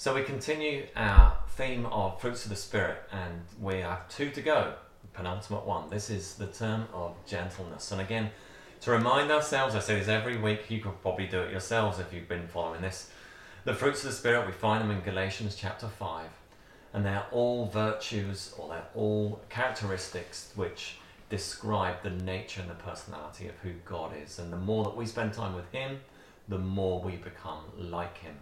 So we continue our theme of fruits of the Spirit, and we have two to go. Penultimate one. This is the term of gentleness. And again, to remind ourselves, I say this every week, you could probably do it yourselves if you've been following this. The fruits of the Spirit, we find them in Galatians chapter 5, and they're all virtues or they're all characteristics which describe the nature and the personality of who God is. And the more that we spend time with Him, the more we become like Him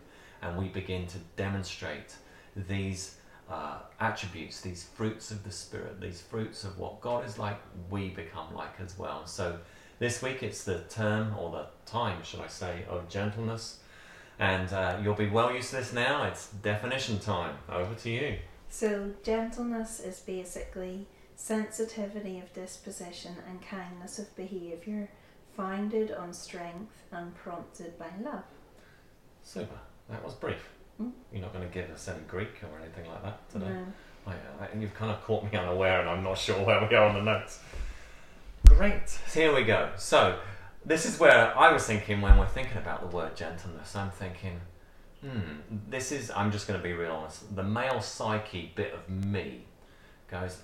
and we begin to demonstrate these uh, attributes, these fruits of the Spirit, these fruits of what God is like, we become like as well. So this week it's the term, or the time, should I say, of gentleness. And uh, you'll be well used to this now. It's definition time. Over to you. So, gentleness is basically sensitivity of disposition and kindness of behaviour, founded on strength and prompted by love. Super. That was brief. Mm. You're not going to give us any Greek or anything like that today. No. I, I, you've kind of caught me unaware, and I'm not sure where we are on the notes. Great. So here we go. So this is where I was thinking when we're thinking about the word gentleness. I'm thinking, hmm, this is. I'm just going to be real honest. The male psyche bit of me goes.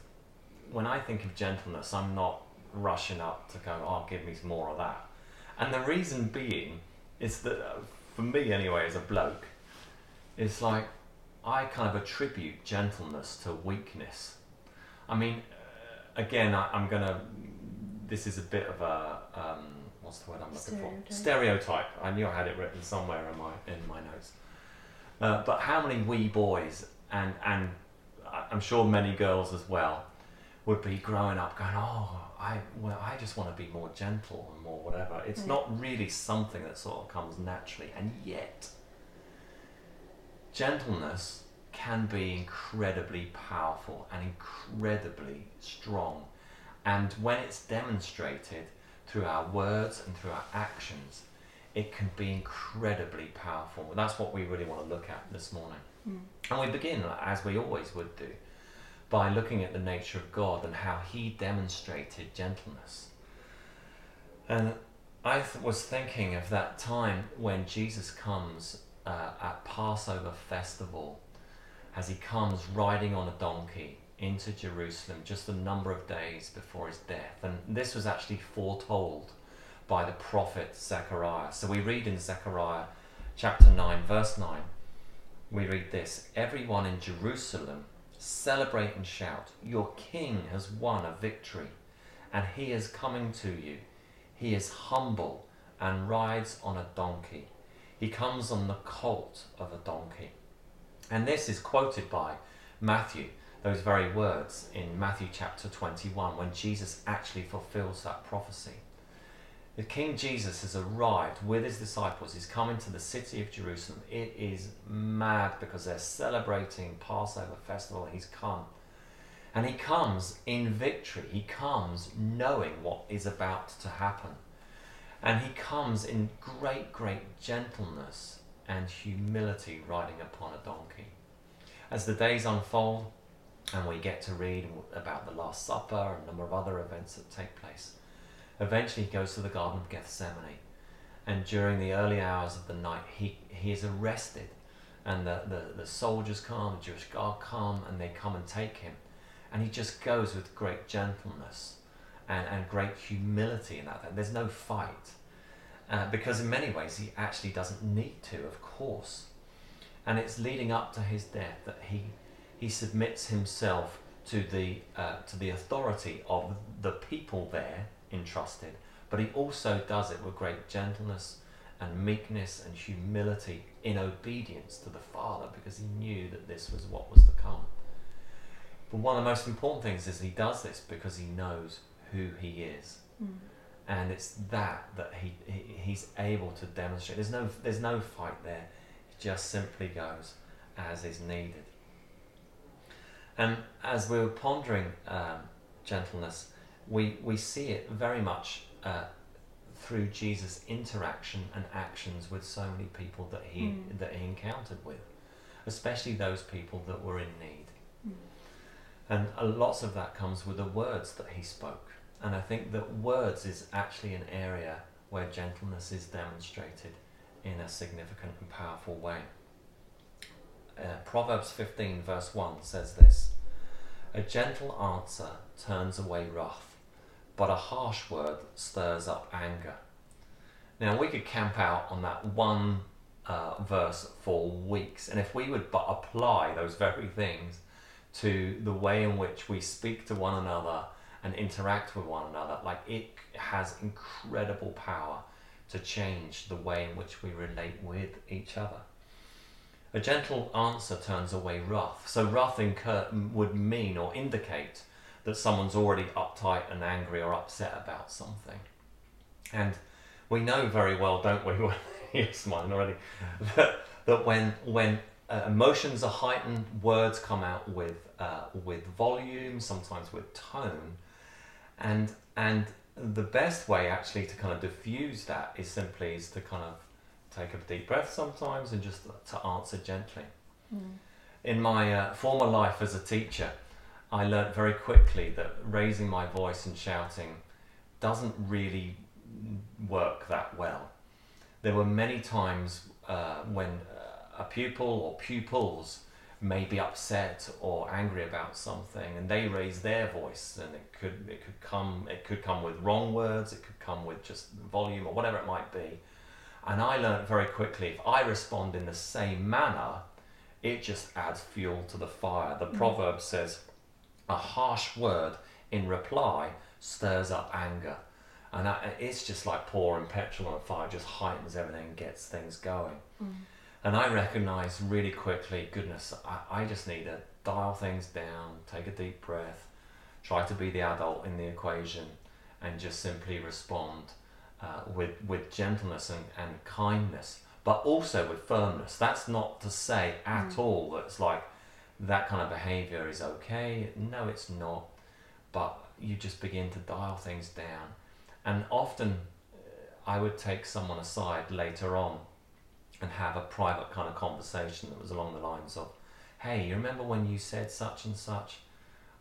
When I think of gentleness, I'm not rushing up to go. Oh, give me some more of that. And the reason being is that, uh, for me anyway, as a bloke, it's like I kind of attribute gentleness to weakness. I mean, uh, again, I, I'm gonna. This is a bit of a um, what's the word I'm looking for? Stereotype. Stereotype. I knew I had it written somewhere in my in my notes. Uh, but how many wee boys and and I'm sure many girls as well would be growing up going, oh, I well, I just want to be more gentle and more whatever. It's Mm. not really something that sort of comes naturally, and yet gentleness can be incredibly powerful and incredibly strong. And when it's demonstrated through our words and through our actions, it can be incredibly powerful. And that's what we really want to look at this morning. Mm. And we begin, as we always would do, by looking at the nature of God and how He demonstrated gentleness. And I th- was thinking of that time when Jesus comes uh, at Passover festival, as He comes riding on a donkey into Jerusalem just a number of days before His death. And this was actually foretold by the prophet Zechariah. So we read in Zechariah chapter 9, verse 9 we read this Everyone in Jerusalem celebrate and shout, Your king has won a victory, and he is coming to you. He is humble and rides on a donkey. He comes on the colt of a donkey. And this is quoted by Matthew, those very words in Matthew chapter 21, when Jesus actually fulfills that prophecy. The King Jesus has arrived with his disciples. He's come into the city of Jerusalem. It is mad because they're celebrating Passover festival. He's come. And he comes in victory. He comes knowing what is about to happen. And he comes in great, great gentleness and humility riding upon a donkey. As the days unfold and we get to read about the Last Supper and a number of other events that take place, Eventually, he goes to the Garden of Gethsemane, and during the early hours of the night, he, he is arrested, and the, the, the soldiers come, the Jewish guard come, and they come and take him. And he just goes with great gentleness and, and great humility in that. There's no fight, uh, because in many ways, he actually doesn't need to, of course. And it's leading up to his death that he, he submits himself to the, uh, to the authority of the people there entrusted, but he also does it with great gentleness and meekness and humility in obedience to the Father because he knew that this was what was to come. But one of the most important things is he does this because he knows who he is. Mm. And it's that that he, he he's able to demonstrate. There's no there's no fight there. It just simply goes as is needed. And as we were pondering um, gentleness, we, we see it very much uh, through Jesus' interaction and actions with so many people that he Mm. that he encountered with, especially those people that were in need. Mm. And uh, lots of that comes with the words that he spoke. And I think that words is actually an area where gentleness is demonstrated in a significant and powerful way. Uh, Proverbs 15, verse 1 says this A gentle answer turns away wrath, but a harsh word stirs up anger. Now, we could camp out on that one uh, verse for weeks, and if we would but apply those very things to the way in which we speak to one another and interact with one another, like it has incredible power to change the way in which we relate with each other. A gentle answer turns away wrath. So wrath incur- would mean or indicate that someone's already uptight and angry or upset about something. And we know very well, don't we? You're smiling already. That, that when when uh, emotions are heightened, words come out with uh, with volume, sometimes with tone, and and the best way actually to kind of diffuse that is simply is to kind of take a deep breath sometimes and just to answer gently. Mm. In my uh, former life as a teacher, I learnt very quickly that raising my voice and shouting doesn't really work that well. There were many times uh, when uh, a pupil or pupils may be upset or angry about something and they raise their voice and it could it could come it could come with wrong words it could come with just volume or whatever it might be and I learned very quickly if I respond in the same manner it just adds fuel to the fire the mm. proverb says a harsh word in reply stirs up anger and that, it's just like pouring petrol on a fire just heightens everything and gets things going mm. And I recognize really quickly, goodness, I, I just need to dial things down, take a deep breath, try to be the adult in the equation, and just simply respond uh, with, with gentleness and, and kindness, but also with firmness. That's not to say at mm. all that it's like that kind of behavior is okay. No, it's not. But you just begin to dial things down. And often uh, I would take someone aside later on and have a private kind of conversation that was along the lines of, hey, you remember when you said such and such?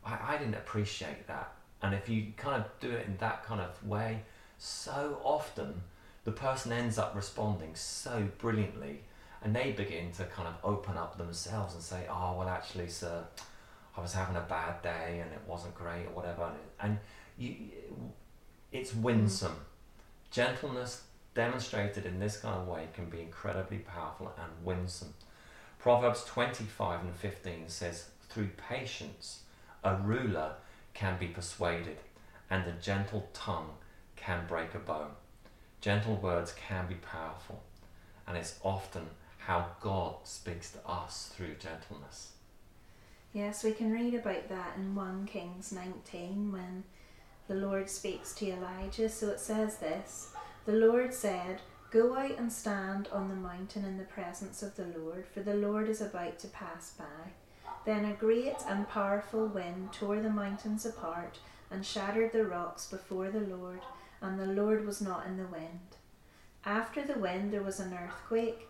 I, I didn't appreciate that. And if you kind of do it in that kind of way, so often the person ends up responding so brilliantly and they begin to kind of open up themselves and say, oh, well, actually, sir, I was having a bad day and it wasn't great or whatever. And you, it's winsome. Gentleness demonstrated in this kind of way can be incredibly powerful and winsome. Proverbs 25 and 15 says, Through patience, a ruler can be persuaded, and a gentle tongue can break a bone. Gentle words can be powerful, and it's often how God speaks to us through gentleness. Yes, we can read about that in 1 Kings 19 when the Lord speaks to Elijah. So it says this the Lord said, Go out and stand on the mountain in the presence of the Lord, for the Lord is about to pass by. Then a great and powerful wind tore the mountains apart and shattered the rocks before the Lord, and the Lord was not in the wind. After the wind there was an earthquake,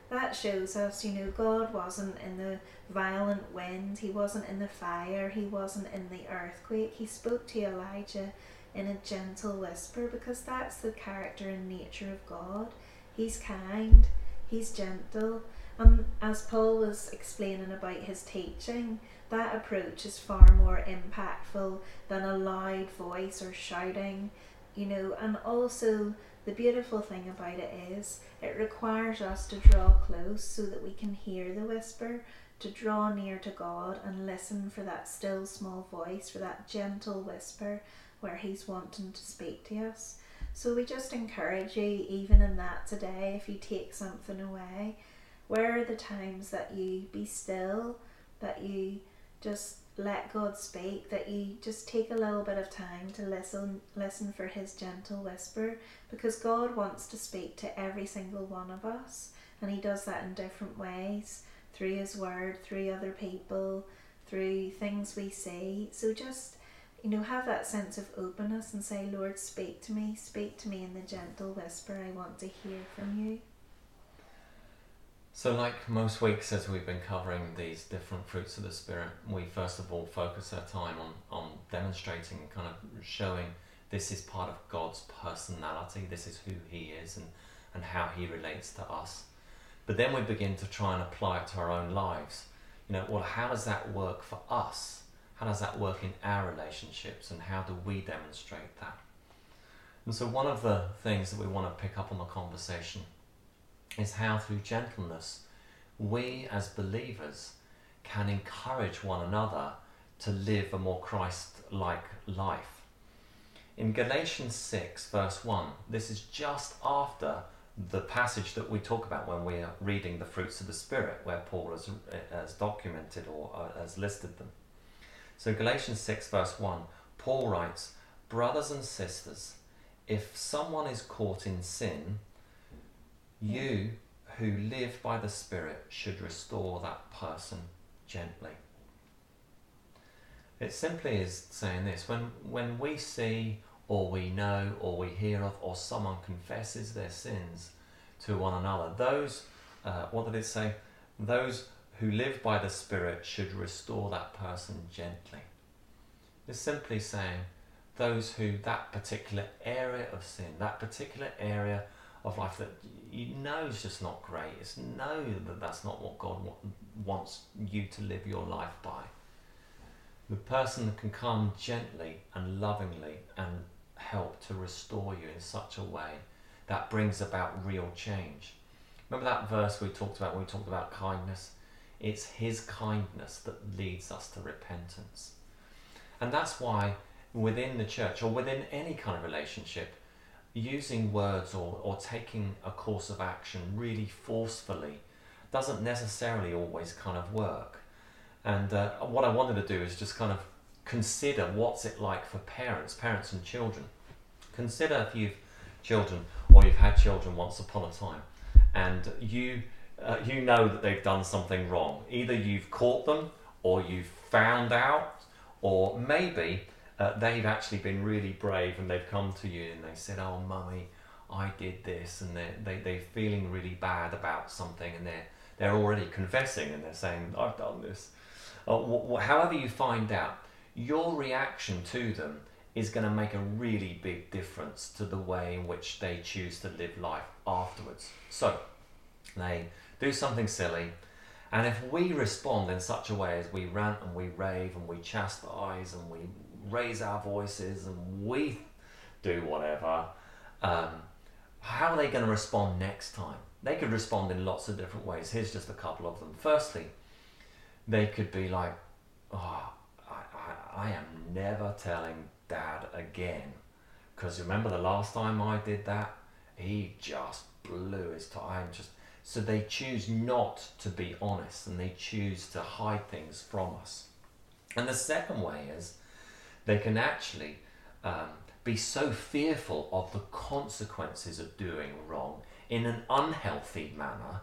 that shows us, you know, God wasn't in the violent wind, He wasn't in the fire, He wasn't in the earthquake. He spoke to Elijah in a gentle whisper because that's the character and nature of God. He's kind, He's gentle, um, as Paul was explaining about his teaching, that approach is far more impactful than a loud voice or shouting, you know, and also the beautiful thing about it is it requires us to draw close so that we can hear the whisper, to draw near to God and listen for that still small voice, for that gentle whisper where He's wanting to speak to us. So we just encourage you, even in that today, if you take something away, where are the times that you be still, that you just let God speak, that you just take a little bit of time to listen listen for his gentle whisper because God wants to speak to every single one of us and he does that in different ways through his word, through other people, through things we see. So just you know, have that sense of openness and say, Lord, speak to me, speak to me in the gentle whisper. I want to hear from you. So, like most weeks, as we've been covering these different fruits of the Spirit, we first of all focus our time on, on demonstrating and kind of showing this is part of God's personality, this is who He is, and, and how He relates to us. But then we begin to try and apply it to our own lives. You know, well, how does that work for us? How does that work in our relationships, and how do we demonstrate that? And so, one of the things that we want to pick up on the conversation is how through gentleness we as believers can encourage one another to live a more Christ like life. In Galatians 6, verse 1, this is just after the passage that we talk about when we are reading the fruits of the Spirit, where Paul has, has documented or uh, has listed them. So, Galatians 6, verse 1, Paul writes, Brothers and sisters, if someone is caught in sin, you who live by the Spirit should restore that person gently. It simply is saying this when, when we see or we know or we hear of or someone confesses their sins to one another, those, uh, what did it say? Those who live by the Spirit should restore that person gently. It's simply saying those who that particular area of sin, that particular area of life that you know is just not great. It's know that that's not what God wants you to live your life by. The person that can come gently and lovingly and help to restore you in such a way that brings about real change. Remember that verse we talked about when we talked about kindness? It's His kindness that leads us to repentance. And that's why within the church or within any kind of relationship, using words or, or taking a course of action really forcefully doesn't necessarily always kind of work. And uh, what I wanted to do is just kind of consider what's it like for parents, parents and children. Consider if you've children or you've had children once upon a time, and you uh, you know that they've done something wrong. Either you've caught them, or you've found out, or maybe uh, they've actually been really brave and they've come to you and they said, "Oh, mummy, I did this," and they're they, they're feeling really bad about something and they're they're already confessing and they're saying, "I've done this." Uh, wh- wh- however you find out, your reaction to them is going to make a really big difference to the way in which they choose to live life afterwards. So, they do something silly, and if we respond in such a way as we rant and we rave and we chastise and we raise our voices and we do whatever, um, how are they going to respond next time? They could respond in lots of different ways. Here's just a couple of them. Firstly, they could be like, oh, I, I, I am never telling dad again. Because remember the last time I did that? He just blew his time. Just so they choose not to be honest and they choose to hide things from us. And the second way is they can actually um, be so fearful of the consequences of doing wrong in an unhealthy manner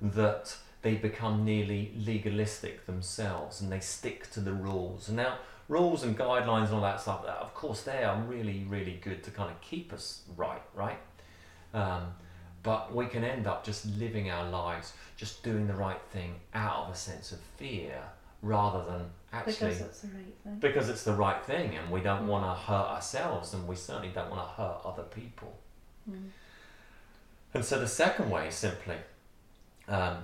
that they become nearly legalistic themselves and they stick to the rules. And now, rules and guidelines and all that stuff, of course, they are really, really good to kind of keep us right, right? Um, but we can end up just living our lives, just doing the right thing out of a sense of fear rather than actually because it's the right thing. because it's the right thing and we don't mm. want to hurt ourselves and we certainly don't want to hurt other people. Mm. And so the second way simply um,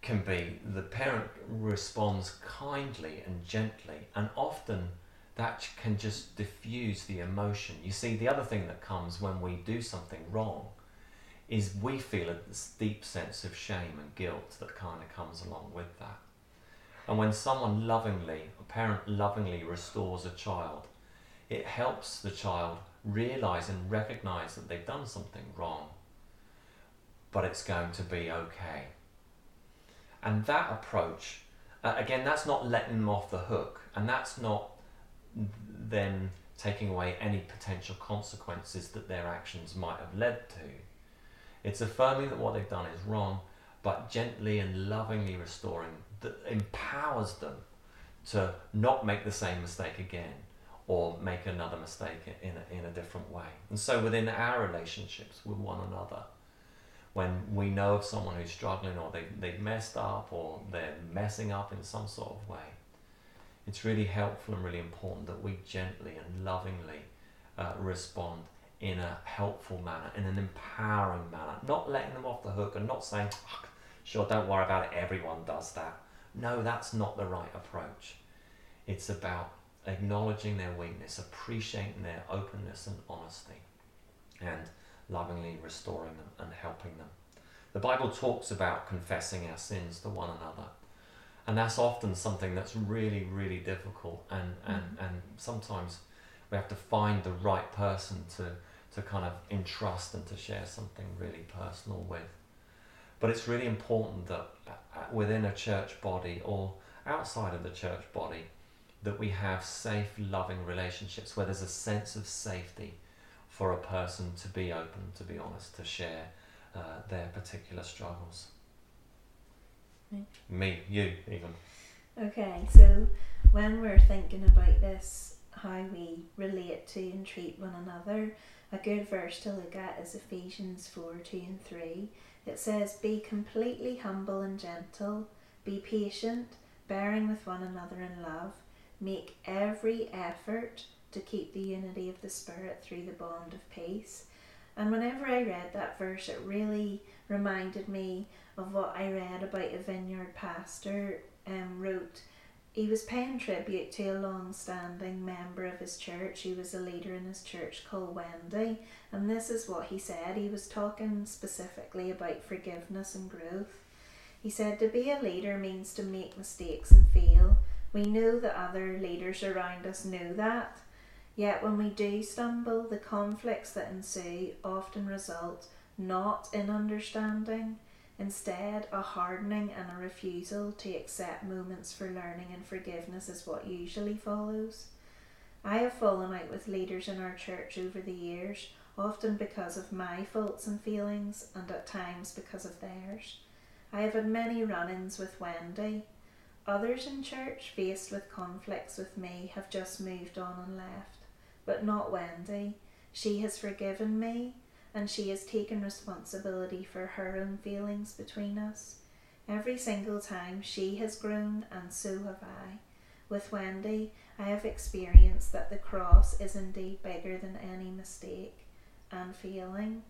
can be the parent responds kindly and gently, and often that can just diffuse the emotion. You see, the other thing that comes when we do something wrong is we feel a deep sense of shame and guilt that kind of comes along with that. And when someone lovingly, a parent lovingly restores a child, it helps the child realize and recognize that they've done something wrong, but it's going to be okay. And that approach, uh, again, that's not letting them off the hook, and that's not them taking away any potential consequences that their actions might have led to. It's affirming that what they've done is wrong, but gently and lovingly restoring that empowers them to not make the same mistake again or make another mistake in a, in a different way. And so within our relationships with one another, when we know of someone who's struggling or they, they've messed up or they're messing up in some sort of way, it's really helpful and really important that we gently and lovingly uh, respond in a helpful manner, in an empowering manner, not letting them off the hook and not saying, sure, don't worry about it, everyone does that. No, that's not the right approach. It's about acknowledging their weakness, appreciating their openness and honesty, and lovingly restoring them and helping them. The Bible talks about confessing our sins to one another. And that's often something that's really, really difficult and, and, mm. and sometimes we have to find the right person to, to kind of entrust and to share something really personal with. But it's really important that uh, within a church body or outside of the church body, that we have safe, loving relationships where there's a sense of safety for a person to be open, to be honest, to share uh, their particular struggles. Me. Me, you, even. Okay, so when we're thinking about this, how we relate to and treat one another, a good verse to look at is Ephesians 4 2 and 3. It says, Be completely humble and gentle, be patient, bearing with one another in love Make every effort to keep the unity of the Spirit through the bond of peace. And whenever I read that verse, it really reminded me of what I read about a vineyard pastor um, wrote. He was paying tribute to a long standing member of his church. He was a leader in his church called Wendy. And this is what he said. He was talking specifically about forgiveness and growth. He said, To be a leader means to make mistakes and fail we know that other leaders around us know that. Yet when we do stumble, the conflicts that ensue often result not in understanding, instead, a hardening and a refusal to accept moments for learning and forgiveness is what usually follows. I have fallen out with leaders in our church over the years, often because of my faults and feelings, and at times because of theirs. I have had many run ins with Wendy, Others in church, faced with conflicts with me, have just moved on and left. But not Wendy. She has forgiven me, and she has taken responsibility for her own feelings between us. Every single time she has grown, and so have I. With Wendy, I have experienced that the cross is indeed bigger than any mistake and feeling.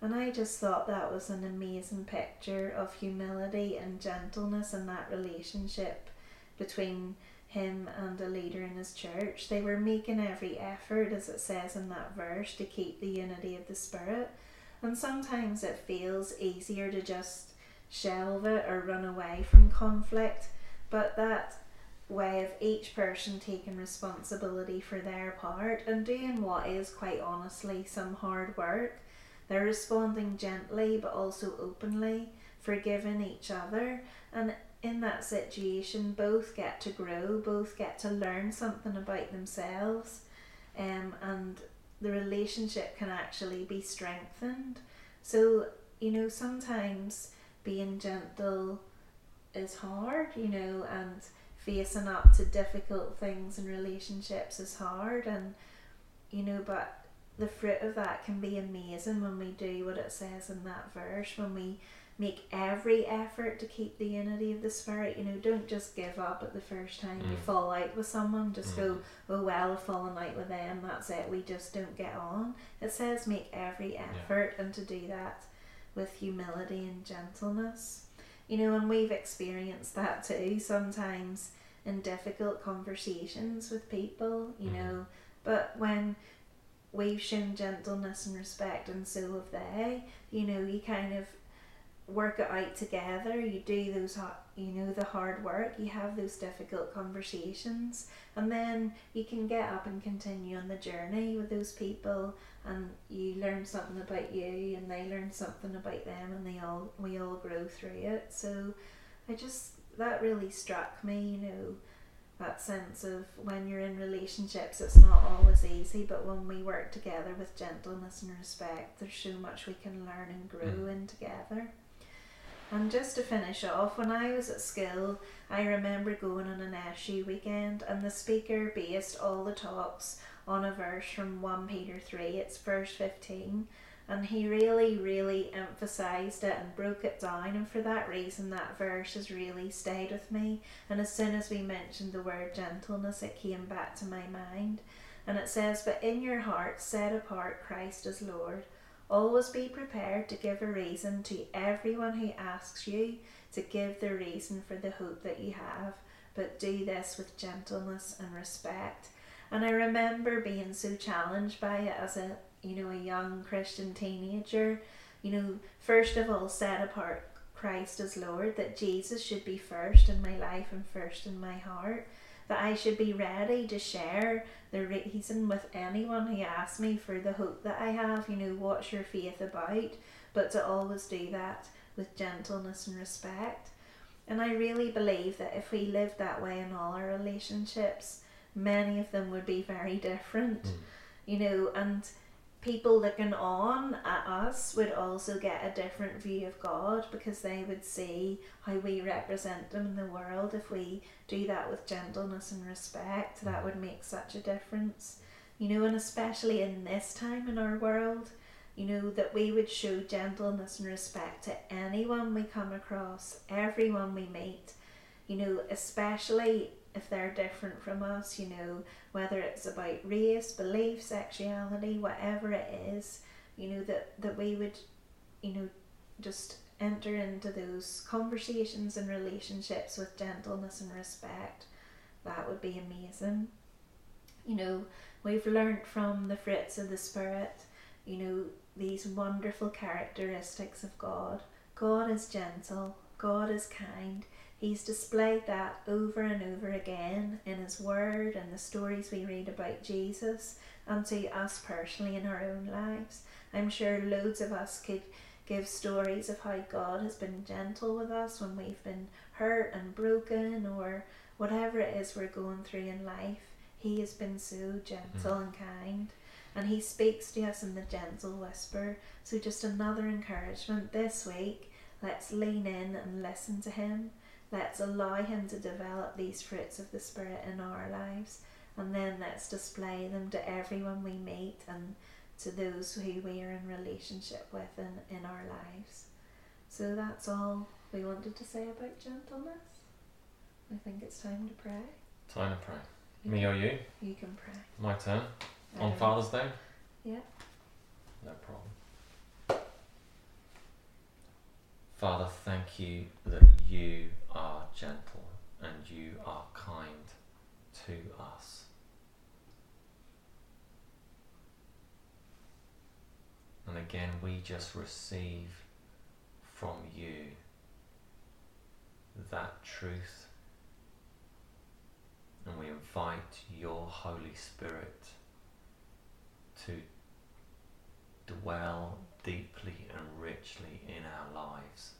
And I just thought that was an amazing picture of humility and gentleness in that relationship between him and a leader in his church. They were making every effort, as it says in that verse, to keep the unity of the Spirit. And sometimes it feels easier to just shelve it or run away from conflict, but that way of each person taking responsibility for their part and doing what is quite honestly some hard work they're responding gently but also openly, forgiving each other. And in that situation, both get to grow, both get to learn something about themselves, um, and the relationship can actually be strengthened. So, you know, sometimes being gentle is hard, you know, and facing up to difficult things in relationships is hard, and you know, but the fruit of that can be amazing when we do what it says in that verse, when we make every effort to keep the unity of the spirit. You know, don't just give up at the first time mm. you fall out with someone, just mm. go, oh well, I've fallen out with them, that's it, we just don't get on. It says make every effort yeah. and to do that with humility and gentleness. You know, and we've experienced that too sometimes in difficult conversations with people, you mm. know, but when we've shown gentleness and respect, and so have they. You know, you kind of work it out together. You do those, you know, the hard work. You have those difficult conversations, and then you can get up and continue on the journey with those people, and you learn something about you, and they learn something about them, and they all we all grow through it. So, I just that really struck me. You know that sense of when you're in relationships, it's not always easy, but when we work together with gentleness and respect, there's so much we can learn and grow mm. in together. And just to finish off, when I was at school, I remember going on an SU weekend, and the speaker based all the talks on a verse from 1 Peter 3, it's verse 15. And he really, really emphasized it and broke it down, and for that reason, that verse has really stayed with me. And as soon as we mentioned the word gentleness, it came back to my mind. And it says, But in your heart set apart Christ as Lord. Always be prepared to give a reason to everyone who asks you to give the reason for the hope that you have, but do this with gentleness and respect. And I remember being so challenged by it as a you know a young Christian teenager. You know, first of all, set apart Christ as Lord, that Jesus should be first in my life and first in my heart that I should be ready to share the reason with anyone who asks me for the hope that I have, you know, what's your faith about, but to always do that with gentleness and respect. And I really believe that if we lived that way in all our relationships, many of them would be very different, mm. you know, and people looking on at us would also get a different view of God because they would see how we represent Him in the world. If we do that with gentleness and respect, that would make such a difference. You know, and especially in this time in our world, you know, that we would show gentleness and respect to anyone we come across, everyone we meet, you know, especially if they're different from us, you know, whether it's about race, belief, sexuality, whatever it is, you know, that, that we would, you know, just enter into those conversations and relationships with gentleness and respect. That would be amazing. You know, we've learned from the fruits of the Spirit, you know, these wonderful characteristics of God. God is gentle, God is kind, He's displayed that over and over again in His Word and the stories we read about Jesus and to us personally in our own lives. I'm sure loads of us could give stories of how God has been gentle with us when we've been hurt and broken or whatever it is we're going through in life. He has been so gentle mm. and kind and He speaks to us in the gentle whisper. So, just another encouragement this week. Let's lean in and listen to Him Let's allow Him to develop these fruits of the Spirit in our lives, and then let's display them to everyone we meet and to those who we are in relationship with in, in our lives. So that's all we wanted to say about gentleness. I think it's time to pray. Time to pray. You Me or you? You can pray. My turn. On um, Father's Day? Yeah. No problem. Father, thank you that you are gentle and you are kind to us. And again, we just receive from you that truth and we invite your Holy Spirit to dwell deeply and richly our lives.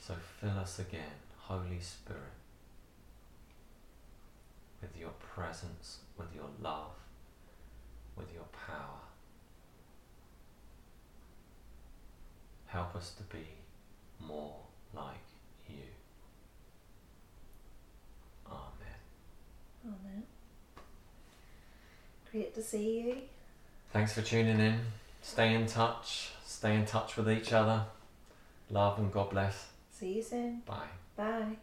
So fill us again, Holy Spirit, with your presence, with your love, with your power. Help us to be more like you. Amen. Oh, Amen. Great to see you. Thanks for tuning in. Stay in touch. Stay in touch with each other. Love and God bless. See you soon. Bye. Bye.